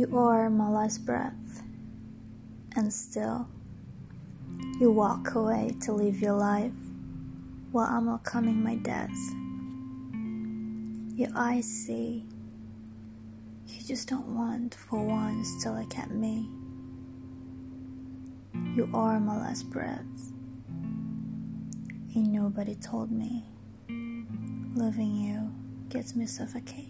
You are my last breath, and still you walk away to live your life while I'm welcoming my death. Your eyes see, you just don't want for once to look at me. You are my last breath, and nobody told me loving you gets me suffocate.